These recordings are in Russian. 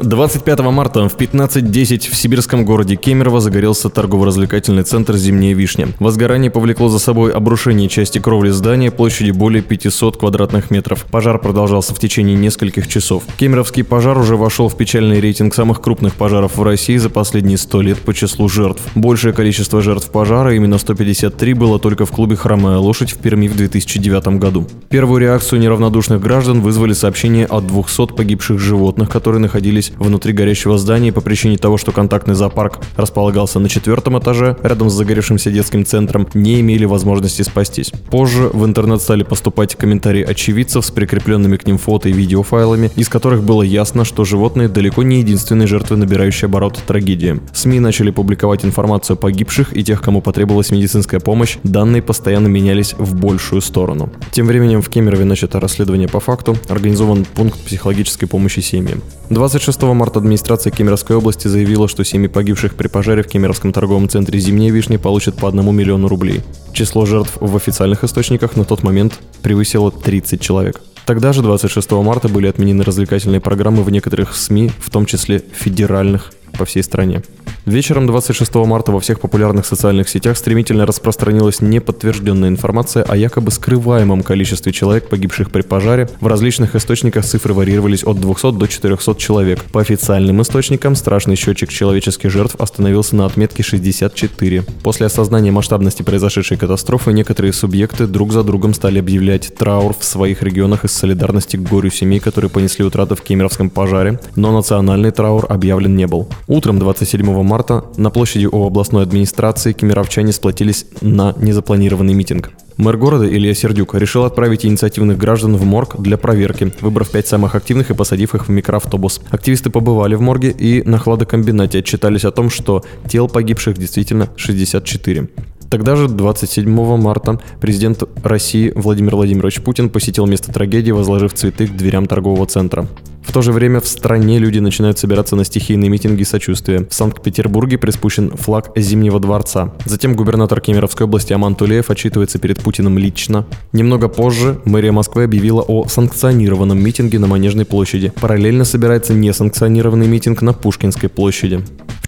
25 марта в 15.10 в сибирском городе Кемерово загорелся торгово-развлекательный центр «Зимняя вишня». Возгорание повлекло за собой обрушение части кровли здания площадью более 500 квадратных метров. Пожар продолжался в течение нескольких часов. Кемеровский пожар уже вошел в печальный рейтинг самых крупных пожаров в России за последние 100 лет по числу жертв. Большее количество жертв пожара, именно 153, было только в клубе «Хромая лошадь» в Перми в 2009 году. Первую реакцию неравнодушных граждан вызвали сообщения о 200 погибших животных, которые находились внутри горящего здания по причине того, что контактный зоопарк располагался на четвертом этаже, рядом с загоревшимся детским центром, не имели возможности спастись. Позже в интернет стали поступать комментарии очевидцев с прикрепленными к ним фото и видеофайлами, из которых было ясно, что животные далеко не единственные жертвы, набирающие обороты трагедии. СМИ начали публиковать информацию о погибших и тех, кому потребовалась медицинская помощь, данные постоянно менялись в большую сторону. Тем временем в Кемерове начато расследование по факту, организован пункт психологической помощи семьям. 26 марта администрация Кемеровской области заявила, что семьи погибших при пожаре в Кемеровском торговом центре «Зимняя вишня» получат по одному миллиону рублей. Число жертв в официальных источниках на тот момент превысило 30 человек. Тогда же, 26 марта, были отменены развлекательные программы в некоторых СМИ, в том числе федеральных по всей стране. Вечером 26 марта во всех популярных социальных сетях стремительно распространилась неподтвержденная информация о якобы скрываемом количестве человек, погибших при пожаре. В различных источниках цифры варьировались от 200 до 400 человек. По официальным источникам страшный счетчик человеческих жертв остановился на отметке 64. После осознания масштабности произошедшей катастрофы некоторые субъекты друг за другом стали объявлять траур в своих регионах из солидарности к горю семей, которые понесли утраты в Кемеровском пожаре, но национальный траур объявлен не был. Утром 27 марта марта на площади у областной администрации кемеровчане сплотились на незапланированный митинг. Мэр города Илья Сердюк решил отправить инициативных граждан в морг для проверки, выбрав пять самых активных и посадив их в микроавтобус. Активисты побывали в морге и на хладокомбинате отчитались о том, что тел погибших действительно 64. Тогда же, 27 марта, президент России Владимир Владимирович Путин посетил место трагедии, возложив цветы к дверям торгового центра. То же время в стране люди начинают собираться на стихийные митинги сочувствия. В Санкт-Петербурге приспущен флаг Зимнего дворца. Затем губернатор Кемеровской области Аман Тулеев отчитывается перед Путиным лично. Немного позже мэрия Москвы объявила о санкционированном митинге на Манежной площади. Параллельно собирается несанкционированный митинг на Пушкинской площади.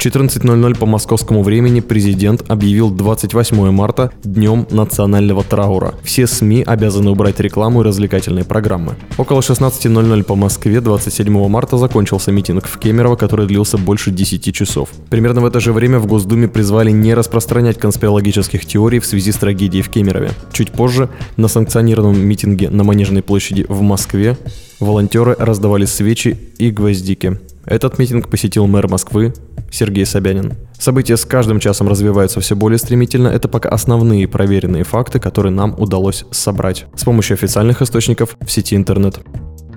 В 14.00 по московскому времени президент объявил 28 марта днем национального траура. Все СМИ обязаны убрать рекламу и развлекательные программы. Около 16.00 по Москве 27 марта закончился митинг в Кемерово, который длился больше 10 часов. Примерно в это же время в Госдуме призвали не распространять конспирологических теорий в связи с трагедией в Кемерове. Чуть позже на санкционированном митинге на Манежной площади в Москве волонтеры раздавали свечи и гвоздики. Этот митинг посетил мэр Москвы Сергей Собянин. События с каждым часом развиваются все более стремительно. Это пока основные проверенные факты, которые нам удалось собрать с помощью официальных источников в сети интернет.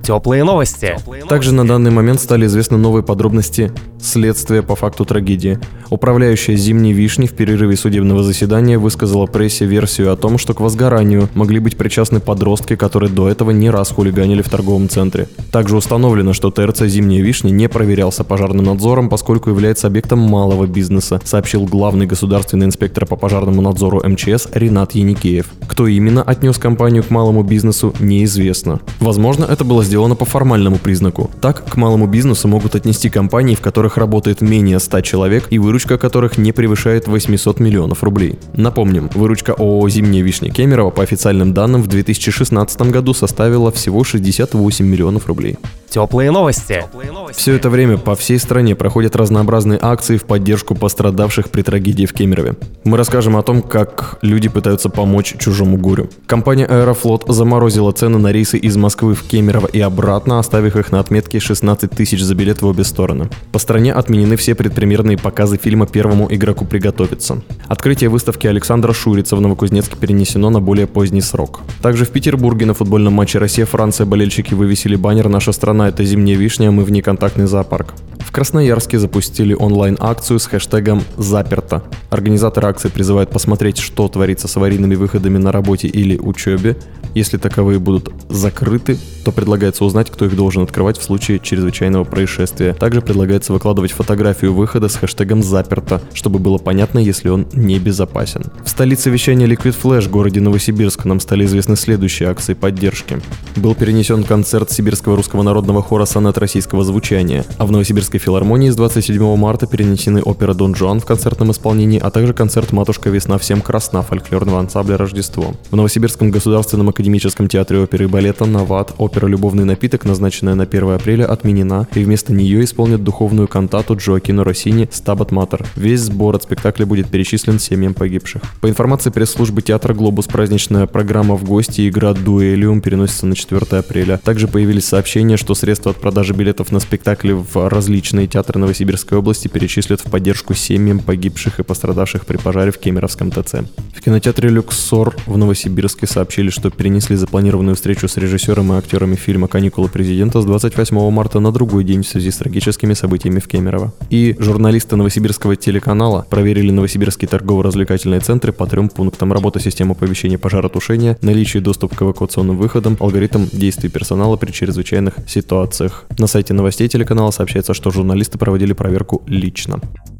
Теплые новости. Также на данный момент стали известны новые подробности следствия по факту трагедии. Управляющая «Зимней вишни» в перерыве судебного заседания высказала прессе версию о том, что к возгоранию могли быть причастны подростки, которые до этого не раз хулиганили в торговом центре. Также установлено, что ТРЦ «Зимняя вишня» не проверялся пожарным надзором, поскольку является объектом малого бизнеса, сообщил главный государственный инспектор по пожарному надзору МЧС Ренат Яникеев. Кто именно отнес компанию к малому бизнесу, неизвестно. Возможно, это было сделано по формальному признаку. Так, к малому бизнесу могут отнести компании, в которых работает менее 100 человек и выручка которых не превышает 800 миллионов рублей. Напомним, выручка ООО «Зимняя вишня» Кемерово по официальным данным в 2016 году составила всего 68 миллионов рублей. Теплые новости. Все это время по всей стране проходят разнообразные акции в поддержку пострадавших при трагедии в Кемерове. Мы расскажем о том, как люди пытаются помочь чужому горю. Компания Аэрофлот заморозила цены на рейсы из Москвы в Кемерово и обратно, оставив их на отметке 16 тысяч за билет в обе стороны. По стране отменены все предпремьерные показы фильма «Первому игроку приготовиться». Открытие выставки Александра Шурица в Новокузнецке перенесено на более поздний срок. Также в Петербурге на футбольном матче Россия-Франция болельщики вывесили баннер «Наша страна – это зимняя вишня, мы внеконтактный зоопарк». В Красноярске запустили онлайн-акцию с хэштегом «Заперто». Организаторы акции призывают посмотреть, что творится с аварийными выходами на работе или учебе. Если таковые будут закрыты, то предлагается узнать, кто их должен открывать в случае чрезвычайного происшествия. Также предлагается выкладывать фотографию выхода с хэштегом «Заперто», чтобы было понятно, если он небезопасен. В столице вещания Liquid Flash, городе Новосибирск, нам стали известны следующие акции поддержки. Был перенесен концерт Сибирского русского народного хора «Сонет российского звучания», а в Новосибирской филармонии с 27 марта перенесены опера «Дон Жуан» в концертном исполнении, а также концерт «Матушка весна всем красна» фольклорного ансамбля «Рождество». В Новосибирском государственном академическом театре оперы и балета «Нават» опера «Любовный напиток», назначенная на 1 апреля, отменена, и вместо нее исполнят духовную кантату Джоакино Россини «Стабат Матер». Весь сбор от спектакля будет перечислен семьям погибших. По информации пресс-службы театра «Глобус», праздничная программа в гости игра «Дуэлиум» переносится на 4 апреля. Также появились сообщения, что средства от продажи билетов на спектакли в различные театры Новосибирской области перечислят в поддержку семьям погибших и пострадавших при пожаре в Кемеровском ТЦ. В кинотеатре «Люксор» в Новосибирске сообщили, что перенесли запланированную встречу с режиссером и актерами фильма «Каникулы президента» с 28 марта на другой день в связи с трагическими событиями в Кемерово. И журналисты Новосибирского телеканала проверили новосибирские торгово-развлекательные центры по трем пунктам работы системы оповещения пожаротушения, наличие доступа к эвакуационным выходам, алгоритм действий персонала при чрезвычайных ситуациях. На сайте новостей телеканала сообщается, что журналисты проводили проверку лично.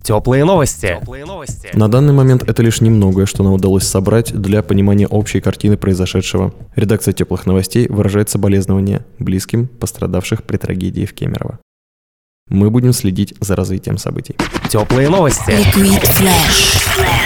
Теплые новости. Теплые новости. На данный момент это лишь немногое, что нам удалось собрать для понимания общей картины произошедшего. Редакция теплых новостей выражает соболезнования близким пострадавших при трагедии в Кемерово. Мы будем следить за развитием событий. Теплые новости. Liquid Flash.